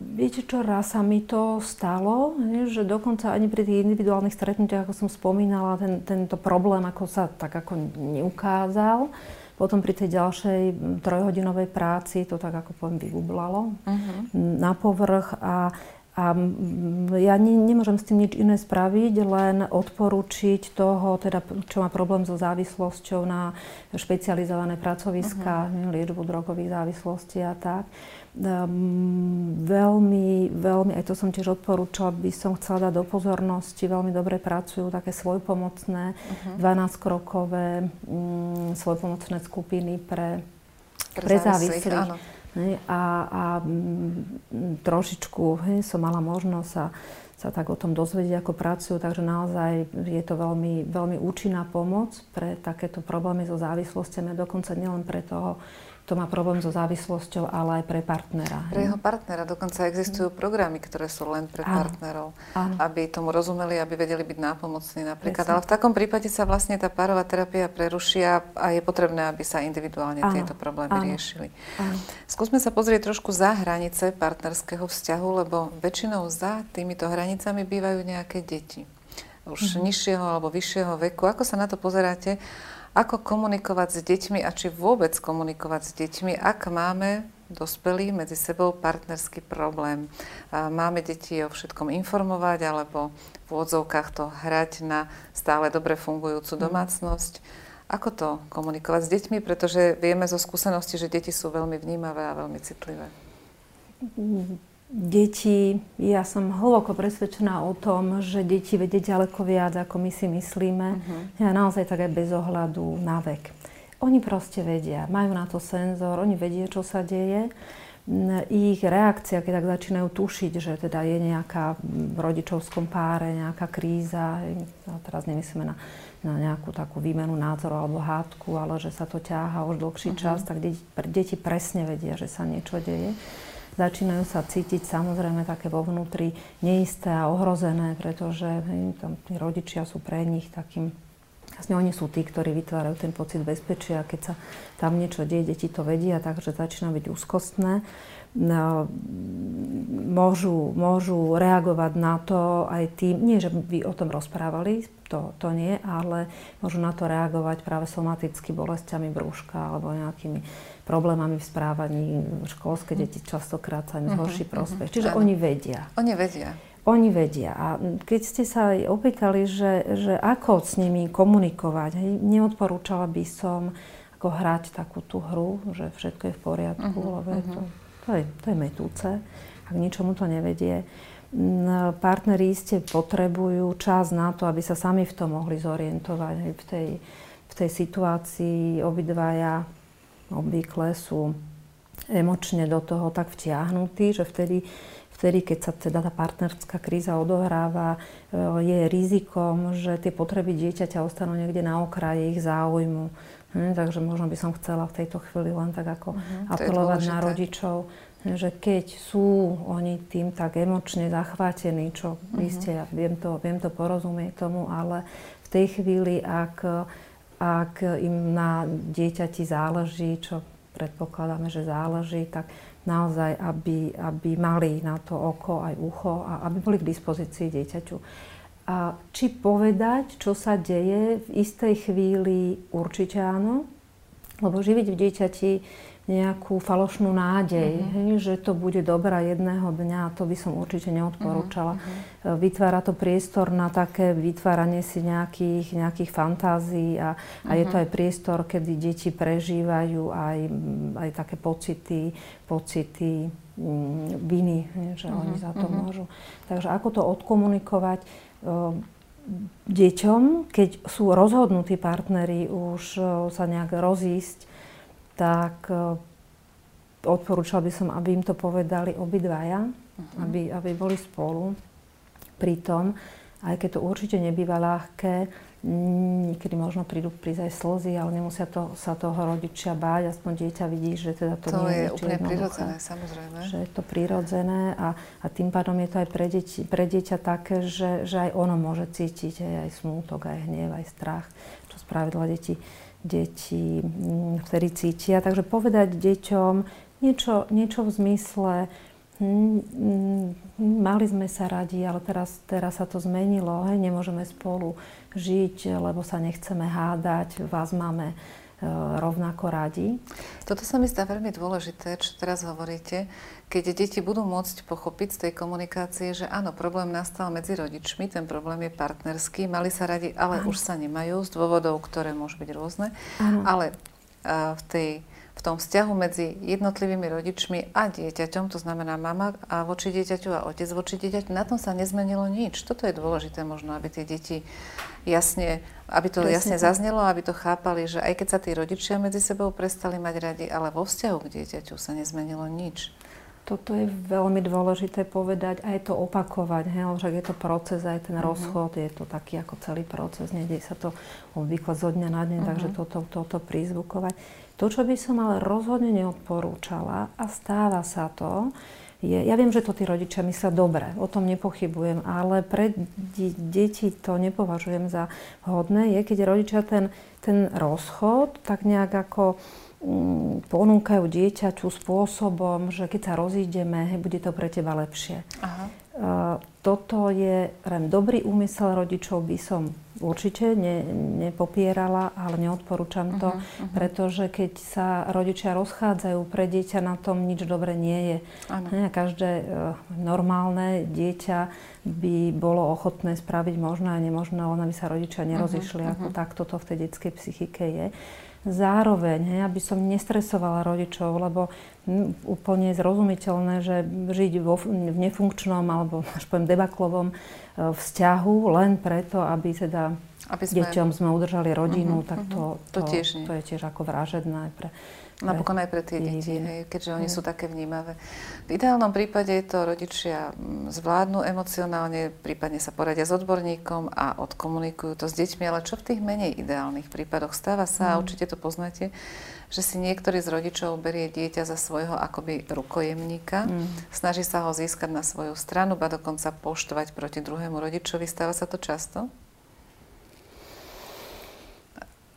[SPEAKER 2] Viete čo, raz sa mi to stalo, že dokonca ani pri tých individuálnych stretnutiach, ako som spomínala, ten, tento problém ako sa tak ako neukázal. Potom pri tej ďalšej trojhodinovej práci to tak ako poviem vygublalo uh-huh. na povrch a a ja ne, nemôžem s tým nič iné spraviť, len odporučiť toho, teda, čo má problém so závislosťou na špecializované pracoviská, uh-huh. liečbu drogových závislostí a tak. Um, veľmi, veľmi, aj to som tiež odporúčala, by som chcela dať do pozornosti, veľmi dobre pracujú také svojpomocné, uh-huh. 12-krokové um, svojpomocné skupiny pre, pre, pre závislých. A, a mm, trošičku hej, som mala možnosť sa, sa tak o tom dozvedieť, ako pracujú, takže naozaj je to veľmi, veľmi účinná pomoc pre takéto problémy so závislostiami, dokonca nielen pre toho kto má problém so závislosťou, ale aj pre partnera.
[SPEAKER 1] Pre jeho partnera. Dokonca existujú programy, ktoré sú len pre áno. partnerov, áno. aby tomu rozumeli, aby vedeli byť nápomocní napríklad. Presne. Ale v takom prípade sa vlastne tá párová terapia prerušia a je potrebné, aby sa individuálne áno. tieto problémy áno. riešili. Áno. Skúsme sa pozrieť trošku za hranice partnerského vzťahu, lebo väčšinou za týmito hranicami bývajú nejaké deti už mm-hmm. nižšieho alebo vyššieho veku. Ako sa na to pozeráte? Ako komunikovať s deťmi a či vôbec komunikovať s deťmi, ak máme dospelí medzi sebou partnerský problém. Máme deti o všetkom informovať alebo v úvodzovkách to hrať na stále dobre fungujúcu mhm. domácnosť. Ako to komunikovať s deťmi, pretože vieme zo skúsenosti, že deti sú veľmi vnímavé a veľmi citlivé.
[SPEAKER 2] Deti, ja som hlboko presvedčená o tom, že deti vedia ďaleko viac, ako my si myslíme. Uh-huh. Ja naozaj tak aj bez ohľadu na vek. Oni proste vedia, majú na to senzor, oni vedia, čo sa deje. Ich reakcia, keď tak začínajú tušiť, že teda je nejaká v rodičovskom páre, nejaká kríza, no teraz nemyslíme na, na nejakú takú výmenu názorov alebo hádku, ale že sa to ťaha už dlhší uh-huh. čas, tak deti, deti presne vedia, že sa niečo deje začínajú sa cítiť samozrejme také vo vnútri neisté a ohrozené, pretože hej, tam tí rodičia sú pre nich takým Vlastne oni sú tí, ktorí vytvárajú ten pocit bezpečia. Keď sa tam niečo deje, deti to vedia, takže začína byť úzkostné. No, môžu, môžu reagovať na to aj tým, nie že by o tom rozprávali, to, to nie, ale môžu na to reagovať práve somaticky bolestiami brúška alebo nejakými problémami v správaní. Školské deti častokrát sa im zhorší uh-huh, prospech. Uh-huh. Čiže oni vedia.
[SPEAKER 1] Oni vedia.
[SPEAKER 2] Oni vedia. A keď ste sa aj opýtali, že, že ako s nimi komunikovať, hej, neodporúčala by som ako hrať takú tú hru, že všetko je v poriadku, uh-huh, lebo uh-huh. to, to, je, to je metúce, ak ničomu to nevedie. Partneri ste potrebujú čas na to, aby sa sami v tom mohli zorientovať. Hej, v, tej, v tej situácii obidvaja obvykle sú emočne do toho tak vtiahnutí, že vtedy, vtedy, keď sa teda tá partnerská kríza odohráva, e, je rizikom, že tie potreby dieťaťa ostanú niekde na okraji ich záujmu. Hm, takže možno by som chcela v tejto chvíli len tak ako uh-huh, apelovať na rodičov, že keď sú oni tým tak emočne zachvátení, čo uh-huh. vy ste, ja viem to, viem to porozumieť tomu, ale v tej chvíli, ak ak im na dieťati záleží, čo predpokladáme, že záleží, tak naozaj, aby, aby mali na to oko aj ucho a aby boli k dispozícii dieťaťu. A či povedať, čo sa deje v istej chvíli, určite áno, lebo živiť v dieťati nejakú falošnú nádej, uh-huh. hej, že to bude dobrá jedného dňa, to by som určite neodporúčala. Uh-huh. Vytvára to priestor na také vytváranie si nejakých, nejakých fantázií a, uh-huh. a je to aj priestor, kedy deti prežívajú aj, aj také pocity, pocity mm, viny, že uh-huh. oni za to uh-huh. môžu. Takže ako to odkomunikovať? deťom, keď sú rozhodnutí partneri už sa nejak rozísť, tak e, odporúčal by som, aby im to povedali obidvaja, uh-huh. aby, aby boli spolu. Pritom, aj keď to určite nebýva ľahké, niekedy možno prídu prísť aj slzy, ale nemusia to, sa toho rodičia báť, aspoň dieťa vidí, že teda to,
[SPEAKER 1] to
[SPEAKER 2] nie
[SPEAKER 1] je úplne prirodzené, samozrejme.
[SPEAKER 2] Že je to prirodzené a, a tým pádom je to aj pre, deti, pre dieťa také, že, že aj ono môže cítiť aj, aj smútok, aj hnev, aj strach, čo spravidla deti deti mm, vtedy cítia. Takže povedať deťom niečo, niečo v zmysle hm, hm, mali sme sa radi, ale teraz, teraz sa to zmenilo, hej, nemôžeme spolu žiť, lebo sa nechceme hádať, vás máme rovnako radi.
[SPEAKER 1] Toto sa mi zdá veľmi dôležité, čo teraz hovoríte, keď deti budú môcť pochopiť z tej komunikácie, že áno, problém nastal medzi rodičmi, ten problém je partnerský, mali sa radi, ale áno. už sa nemajú z dôvodov, ktoré môžu byť rôzne. Áno. Ale a, v tej tom vzťahu medzi jednotlivými rodičmi a dieťaťom, to znamená mama a voči dieťaťu a otec voči dieťaťu, na tom sa nezmenilo nič. Toto je dôležité možno, aby tie deti jasne, aby to Presne jasne tak. zaznelo, aby to chápali, že aj keď sa tí rodičia medzi sebou prestali mať radi, ale vo vzťahu k dieťaťu sa nezmenilo nič.
[SPEAKER 2] Toto je veľmi dôležité povedať a je to opakovať, však je to proces, aj ten uh-huh. rozchod, je to taký ako celý proces, nedej sa to obvykle zo dňa na deň, uh-huh. takže toto, toto prizvukovať. To, čo by som ale rozhodne neodporúčala a stáva sa to, je, ja viem, že to tí rodičia myslia dobre, o tom nepochybujem, ale pre de- deti to nepovažujem za vhodné, je, keď rodičia ten, ten rozchod tak nejak ako mm, ponúkajú dieťaťu spôsobom, že keď sa rozídeme, hej, bude to pre teba lepšie. Aha. Uh, toto je len dobrý úmysel rodičov, by som určite ne, nepopierala, ale neodporúčam to, uh-huh, uh-huh. pretože keď sa rodičia rozchádzajú, pre dieťa na tom nič dobre nie je. Ne, každé uh, normálne dieťa by bolo ochotné spraviť možno a nemožno, len aby sa rodičia nerozišli, uh-huh, ako uh-huh. takto to v tej detskej psychike je. zároveň, hej, aby som nestresovala rodičov, lebo hm, úplne je zrozumiteľné, že žiť vo, v nefunkčnom alebo až poviem debaklovom e, vzťahu len preto, aby teda aby sme... deťom sme udržali rodinu, uh-huh, tak to, uh-huh. to, to, tiež to je tiež ako vražedné pre,
[SPEAKER 1] Napokon aj pre tie deti, hej, keďže oni sú také vnímavé. V ideálnom prípade to rodičia mm, zvládnu emocionálne, prípadne sa poradia s odborníkom a odkomunikujú to s deťmi, ale čo v tých menej ideálnych prípadoch stáva sa, mm. a určite to poznáte, že si niektorý z rodičov berie dieťa za svojho akoby rukojemníka, mm. snaží sa ho získať na svoju stranu, ba dokonca poštovať proti druhému rodičovi. Stáva sa to často?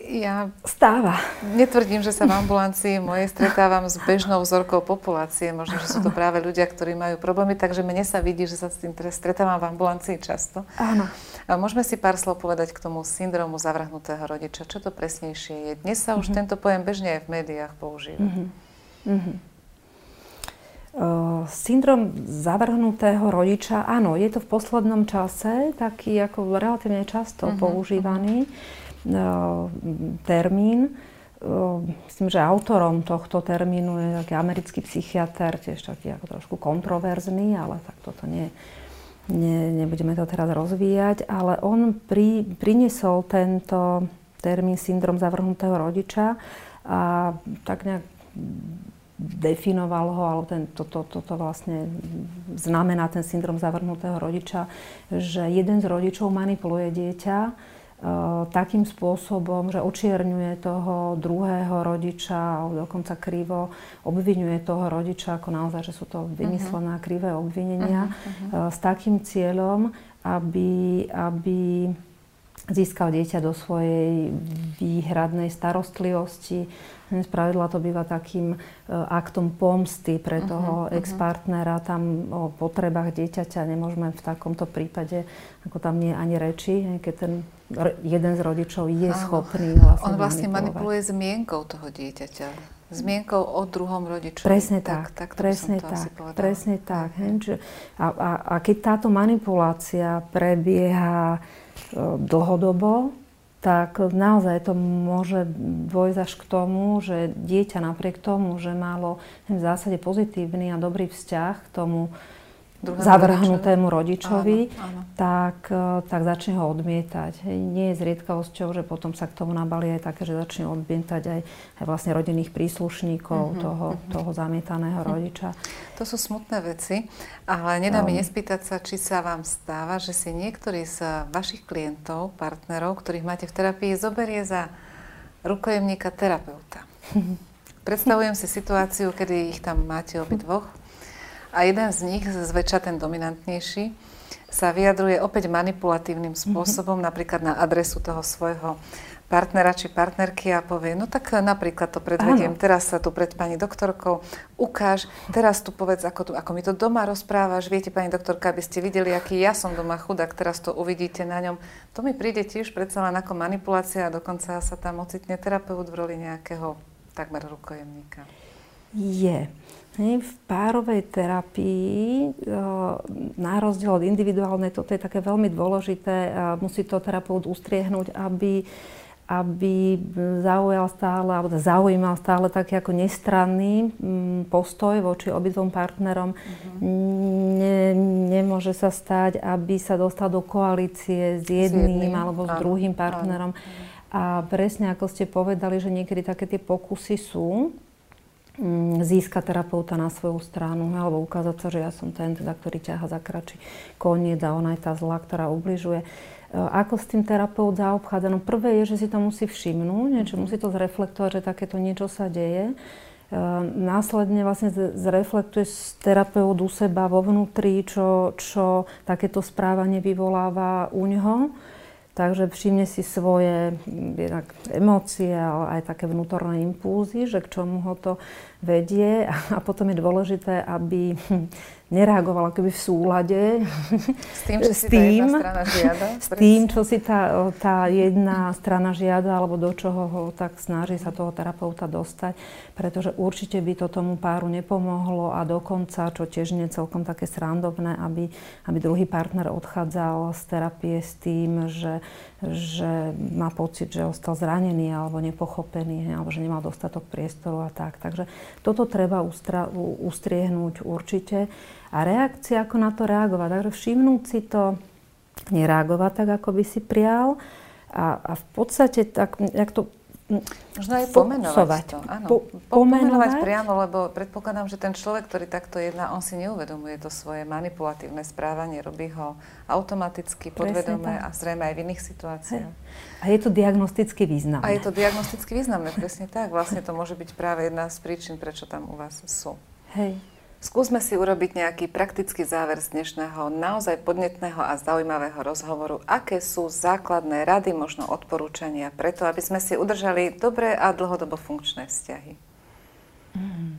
[SPEAKER 2] Ja stáva.
[SPEAKER 1] Netvrdím, že sa v ambulancii mojej stretávam s bežnou vzorkou populácie. Možno, že sú to práve ľudia, ktorí majú problémy, takže mne sa vidí, že sa s tým stretávam v ambulancii často.
[SPEAKER 2] Áno.
[SPEAKER 1] A môžeme si pár slov povedať k tomu syndromu zavrhnutého rodiča. Čo to presnejšie je? Dnes sa už mm-hmm. tento pojem bežne aj v médiách používa. Mm-hmm. Mm-hmm.
[SPEAKER 2] Uh, syndrom zavrhnutého rodiča, áno, je to v poslednom čase taký ako relatívne často uh-huh, používaný. Uh-huh termín. Myslím, že autorom tohto termínu je taký americký psychiatr, tiež taký ako trošku kontroverzný, ale tak toto nie, nie, nebudeme to teraz rozvíjať. Ale on pri, priniesol tento termín syndrom zavrhnutého rodiča a tak nejak definoval ho, alebo ten, to, to, to, to vlastne znamená ten syndrom zavrhnutého rodiča, že jeden z rodičov manipuluje dieťa, takým spôsobom, že očierňuje toho druhého rodiča, alebo dokonca krivo obvinuje toho rodiča, ako naozaj, že sú to vymyslené uh-huh. krivé obvinenia, uh-huh. s takým cieľom, aby, aby získal dieťa do svojej výhradnej starostlivosti, z pravidla to býva takým e, aktom pomsty pre mhm, toho uh-huh, ex-partnera. Tam o potrebách dieťaťa nemôžeme v takomto prípade, ako tam nie ani reči, keď ten jeden z rodičov je Áno. schopný
[SPEAKER 1] vlastne On vlastne manipuluje zmienkou toho dieťaťa. Zmienkou o druhom rodičovi.
[SPEAKER 2] Presne tak, tak, tak presne tak, presne tak. He, a, a, a keď táto manipulácia prebieha e, dlhodobo, tak naozaj to môže dôjsť až k tomu, že dieťa napriek tomu, že malo v zásade pozitívny a dobrý vzťah k tomu zavrhnutému rodičovi, áno, áno. Tak, e, tak začne ho odmietať. Nie je zriedkavosťou, že potom sa k tomu nabali aj také, že začne odmietať aj, aj vlastne rodinných príslušníkov uh-huh, toho, uh-huh. toho zamietaného uh-huh. rodiča.
[SPEAKER 1] To sú smutné veci, ale nedá no. mi nespýtať sa, či sa vám stáva, že si niektorý z vašich klientov, partnerov, ktorých máte v terapii, zoberie za rukojemníka terapeuta. Predstavujem si situáciu, kedy ich tam máte obidvoch a jeden z nich, zväčša ten dominantnejší, sa vyjadruje opäť manipulatívnym mhm. spôsobom, mm-hmm. napríklad na adresu toho svojho partnera či partnerky a povie, no tak napríklad to predvediem, Áno. teraz sa tu pred pani doktorkou ukáž, teraz tu povedz, ako, tu, ako mi to doma rozprávaš, viete pani doktorka, aby ste videli, aký ja som doma chudák, teraz to uvidíte na ňom. To mi príde tiež predsa len ako manipulácia a dokonca sa tam ocitne terapeut v roli nejakého takmer rukojemníka.
[SPEAKER 2] Je. V párovej terapii, na rozdiel od individuálnej, toto je také veľmi dôležité, musí to terapeut ustriehnúť, aby, aby zaujal stále, alebo zaujímal stále taký ako nestranný mm, postoj voči obidvom partnerom. Uh-huh. Ne, nemôže sa stať, aby sa dostal do koalície s jedným, s jedným. alebo s druhým partnerom. A presne ako ste povedali, že niekedy také tie pokusy sú, Získať terapeuta na svoju stranu, alebo ukázať sa, že ja som ten, teda, ktorý ťaha za kračí koniec a ona je tá zlá, ktorá ubližuje. E, ako s tým terapeut zaobchádza? No prvé je, že si to musí všimnúť, niečo, musí to zreflektovať, že takéto niečo sa deje. E, následne vlastne zreflektuje terapeut u seba vo vnútri, čo, čo takéto správanie vyvoláva u ňoho Takže všimne si svoje jednak emócie, ale aj také vnútorné impulzy, že k čomu ho to vedie. A potom je dôležité, aby nereagovala keby v súlade
[SPEAKER 1] s tým, čo si tým, tá jedna strana žiada.
[SPEAKER 2] S tým, čo si tá, tá jedna strana žiada, alebo do čoho ho tak snaží sa toho terapeuta dostať. Pretože určite by to tomu páru nepomohlo a dokonca, čo tiež nie je celkom také srandovné, aby, aby druhý partner odchádzal z terapie s tým, že že má pocit, že ostal zranený alebo nepochopený, alebo že nemal dostatok priestoru a tak. Takže toto treba ustra- ustriehnúť určite. A reakcia, ako na to reagovať. Takže všimnúť si to, nereagovať tak, ako by si prial. A, a v podstate, tak, jak to
[SPEAKER 1] Možno aj pomenovať to. Áno. Po, pomenovať? pomenovať priamo, lebo predpokladám, že ten človek, ktorý takto jedná, on si neuvedomuje to svoje manipulatívne správanie, robí ho automaticky, podvedome a zrejme aj v iných situáciách.
[SPEAKER 2] Hej. A je to diagnosticky významné.
[SPEAKER 1] A je to diagnosticky významné, presne tak. Vlastne to môže byť práve jedna z príčin, prečo tam u vás sú.
[SPEAKER 2] Hej.
[SPEAKER 1] Skúsme si urobiť nejaký praktický záver z dnešného naozaj podnetného a zaujímavého rozhovoru. Aké sú základné rady, možno odporúčania preto, aby sme si udržali dobré a dlhodobo funkčné vzťahy?
[SPEAKER 2] Mm.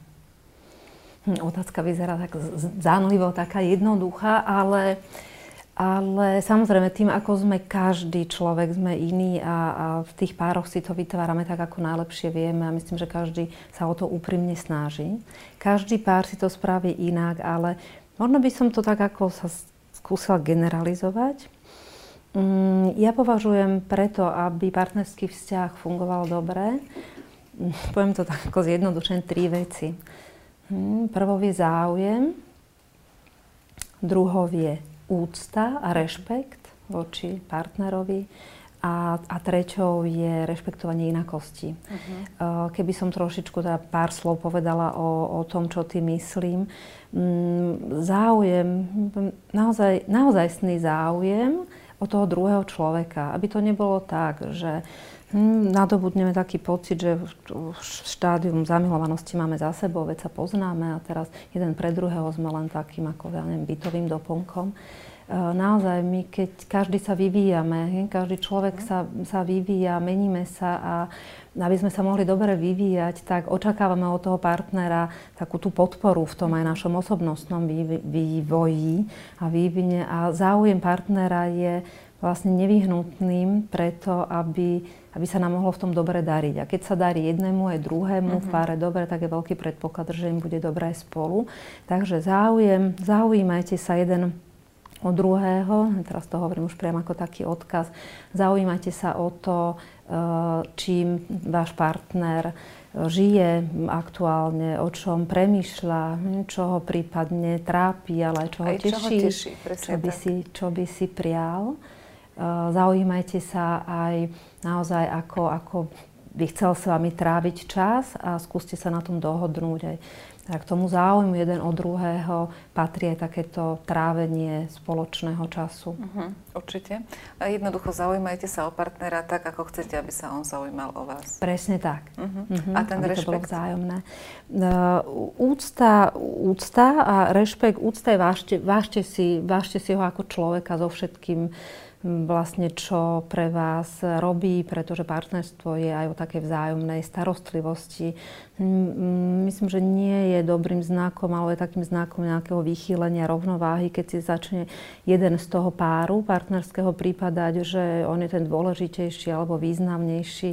[SPEAKER 2] Otázka vyzerá tak zánlivo, taká jednoduchá, ale uh, ale samozrejme, tým, ako sme každý človek, sme iný a, a v tých pároch si to vytvárame tak, ako najlepšie vieme a myslím, že každý sa o to úprimne snaží. Každý pár si to spraví inak, ale možno by som to tak ako sa skúsila generalizovať. Mm, ja považujem preto, aby partnerský vzťah fungoval dobre, mm, poviem to tak ako zjednodušené, tri veci. Mm, prvou je záujem, druhou je úcta a rešpekt voči partnerovi a, a treťou je rešpektovanie inakosti. Uh-huh. Keby som trošičku teda pár slov povedala o, o tom, čo ty myslím. Mm, záujem, naozaj, naozajstný záujem o toho druhého človeka. Aby to nebolo tak, že nadobudneme taký pocit, že štádium zamilovanosti máme za sebou, veď sa poznáme a teraz jeden pre druhého sme len takým ako ja neviem, bytovým doplnkom. E, naozaj my, keď každý sa vyvíjame, každý človek sa, sa vyvíja, meníme sa a aby sme sa mohli dobre vyvíjať, tak očakávame od toho partnera takú tú podporu v tom aj našom osobnostnom vývoji a vývine. A záujem partnera je vlastne nevyhnutným preto, aby aby sa nám mohlo v tom dobre dariť. A keď sa darí jednému aj druhému uh-huh. v mhm. páre dobre, tak je veľký predpoklad, že im bude dobré spolu. Takže záujem, zaujímajte sa jeden od druhého, teraz to hovorím už priamo ako taký odkaz, zaujímajte sa o to, eh, čím váš partner eh, žije aktuálne, o čom premýšľa, hm, čo ho prípadne trápi, ale aj čo ho aj teší, čo, ho teší čo, by si, čo by si prial. Eh, zaujímajte sa aj naozaj, ako, ako by chcel s vami tráviť čas a skúste sa na tom dohodnúť aj k tomu záujmu jeden od druhého patrí aj takéto trávenie spoločného času. Uh-huh,
[SPEAKER 1] určite. A jednoducho zaujímajte sa o partnera tak, ako chcete, aby sa on zaujímal o vás.
[SPEAKER 2] Presne tak.
[SPEAKER 1] Uh-huh. Uh-huh, a ten
[SPEAKER 2] aby
[SPEAKER 1] rešpekt?
[SPEAKER 2] to bolo vzájomné. Uh, úcta, úcta a rešpekt, úcta je vážte, vážte, si, vážte si ho ako človeka so všetkým vlastne čo pre vás robí, pretože partnerstvo je aj o takej vzájomnej starostlivosti. Myslím, že nie je dobrým znakom, ale je takým znakom nejakého vychýlenia rovnováhy, keď si začne jeden z toho páru partnerského prípadať, že on je ten dôležitejší alebo významnejší.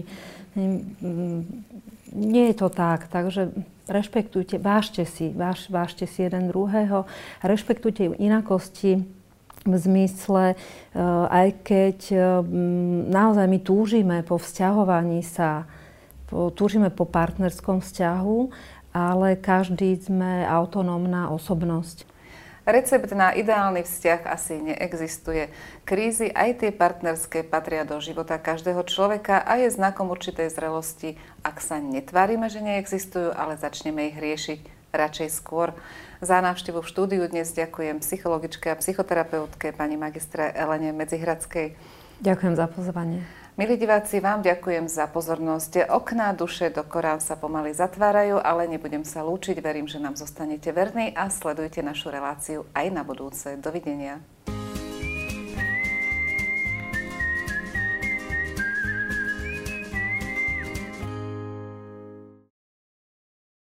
[SPEAKER 2] Nie je to tak, takže rešpektujte, vážte si, váž, vážte si jeden druhého, rešpektujte inakosti, v zmysle, eh, aj keď eh, naozaj my túžime po vzťahovaní sa, túžime po partnerskom vzťahu, ale každý sme autonómna osobnosť.
[SPEAKER 1] Recept na ideálny vzťah asi neexistuje. Krízy, aj tie partnerské, patria do života každého človeka a je znakom určitej zrelosti, ak sa netvárime, že neexistujú, ale začneme ich riešiť radšej skôr. Za návštevu v štúdiu dnes ďakujem psychologičke a psychoterapeutke pani magistre Elene Medzihradskej.
[SPEAKER 2] Ďakujem za pozvanie.
[SPEAKER 1] Milí diváci, vám ďakujem za pozornosť. Okná duše do Korán sa pomaly zatvárajú, ale nebudem sa lúčiť. Verím, že nám zostanete verní a sledujte našu reláciu aj na budúce. Dovidenia.